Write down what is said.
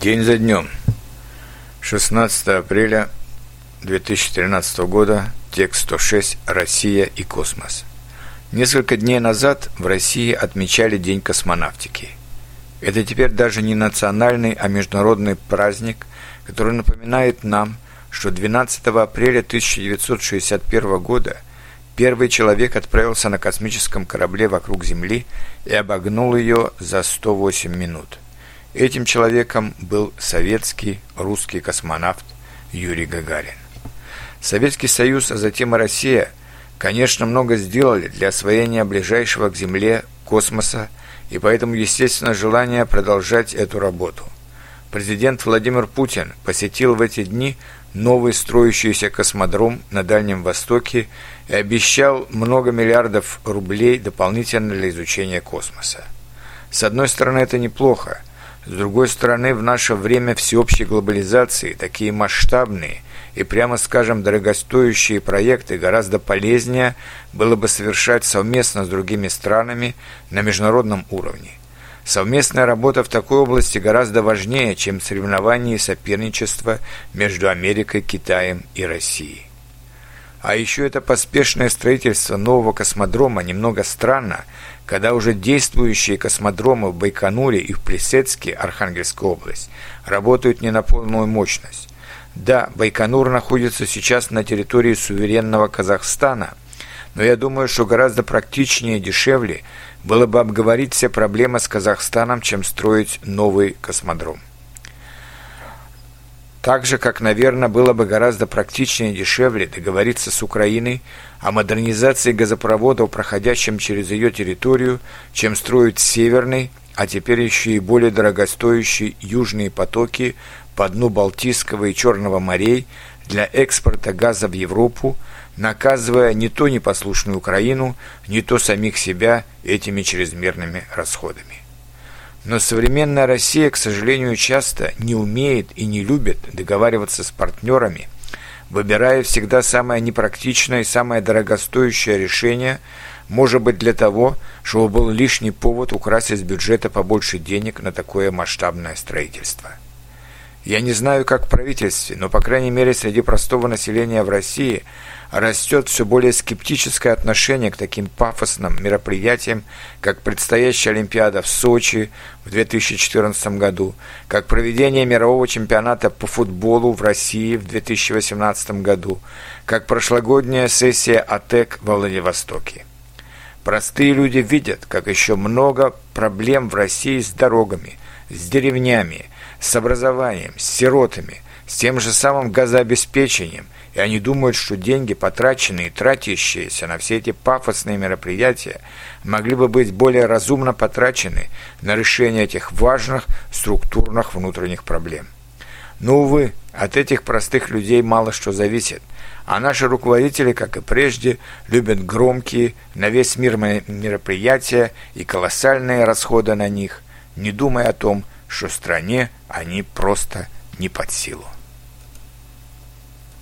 День за днем. 16 апреля 2013 года. Текст 106. Россия и космос. Несколько дней назад в России отмечали День космонавтики. Это теперь даже не национальный, а международный праздник, который напоминает нам, что 12 апреля 1961 года первый человек отправился на космическом корабле вокруг Земли и обогнул ее за 108 минут – Этим человеком был советский русский космонавт Юрий Гагарин. Советский Союз, а затем и Россия, конечно, много сделали для освоения ближайшего к Земле космоса, и поэтому, естественно, желание продолжать эту работу. Президент Владимир Путин посетил в эти дни новый строящийся космодром на Дальнем Востоке и обещал много миллиардов рублей дополнительно для изучения космоса. С одной стороны, это неплохо – с другой стороны, в наше время всеобщей глобализации такие масштабные и, прямо скажем, дорогостоящие проекты гораздо полезнее было бы совершать совместно с другими странами на международном уровне. Совместная работа в такой области гораздо важнее, чем соревнования и соперничество между Америкой, Китаем и Россией. А еще это поспешное строительство нового космодрома немного странно, когда уже действующие космодромы в Байконуре и в Плесецке, Архангельская область, работают не на полную мощность. Да, Байконур находится сейчас на территории суверенного Казахстана, но я думаю, что гораздо практичнее и дешевле было бы обговорить все проблемы с Казахстаном, чем строить новый космодром. Так же, как, наверное, было бы гораздо практичнее и дешевле договориться с Украиной о модернизации газопроводов, проходящим через ее территорию, чем строить северный, а теперь еще и более дорогостоящие южные потоки по дну Балтийского и Черного морей для экспорта газа в Европу, наказывая не то непослушную Украину, не то самих себя этими чрезмерными расходами. Но современная Россия, к сожалению, часто не умеет и не любит договариваться с партнерами, выбирая всегда самое непрактичное и самое дорогостоящее решение, может быть для того, чтобы был лишний повод украсть из бюджета побольше денег на такое масштабное строительство. Я не знаю, как в правительстве, но, по крайней мере, среди простого населения в России – растет все более скептическое отношение к таким пафосным мероприятиям, как предстоящая Олимпиада в Сочи в 2014 году, как проведение мирового чемпионата по футболу в России в 2018 году, как прошлогодняя сессия АТЭК во Владивостоке. Простые люди видят, как еще много проблем в России с дорогами, с деревнями, с образованием, с сиротами, с тем же самым газообеспечением – и они думают, что деньги, потраченные, тратящиеся на все эти пафосные мероприятия, могли бы быть более разумно потрачены на решение этих важных структурных внутренних проблем. Но, увы, от этих простых людей мало что зависит, а наши руководители, как и прежде, любят громкие, на весь мир мероприятия и колоссальные расходы на них, не думая о том, что стране они просто не под силу.